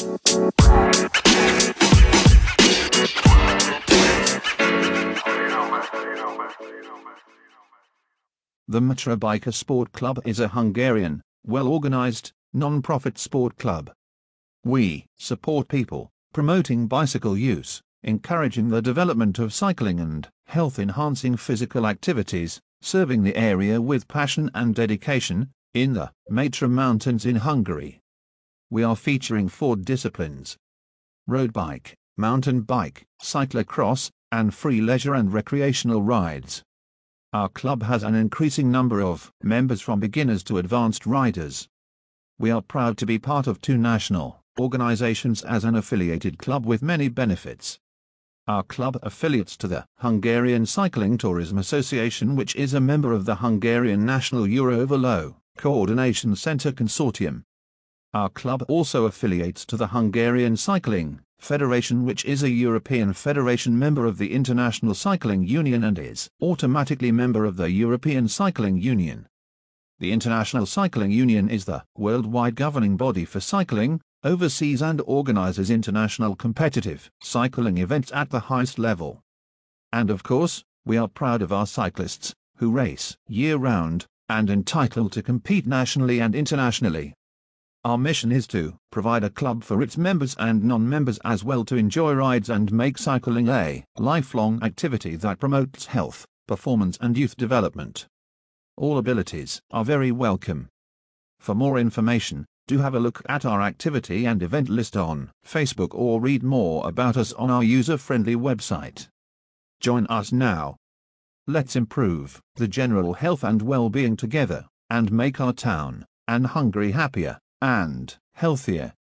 The Matra Biker Sport Club is a Hungarian, well-organized, non-profit sport club. We support people, promoting bicycle use, encouraging the development of cycling and health-enhancing physical activities, serving the area with passion and dedication, in the Matra Mountains in Hungary. We are featuring four disciplines. Road bike, mountain bike, cyclocross, and free leisure and recreational rides. Our club has an increasing number of members from beginners to advanced riders. We are proud to be part of two national organizations as an affiliated club with many benefits. Our club affiliates to the Hungarian Cycling Tourism Association which is a member of the Hungarian National Eurovelo Coordination Center Consortium. Our club also affiliates to the Hungarian Cycling Federation which is a European federation member of the International Cycling Union and is automatically member of the European Cycling Union. The International Cycling Union is the worldwide governing body for cycling, oversees and organizes international competitive cycling events at the highest level. And of course, we are proud of our cyclists, who race year-round, and entitled to compete nationally and internationally. Our mission is to provide a club for its members and non-members as well to enjoy rides and make cycling a lifelong activity that promotes health, performance and youth development. All abilities are very welcome. For more information, do have a look at our activity and event list on Facebook or read more about us on our user-friendly website. Join us now. Let's improve the general health and well-being together, and make our town and Hungary happier and healthier.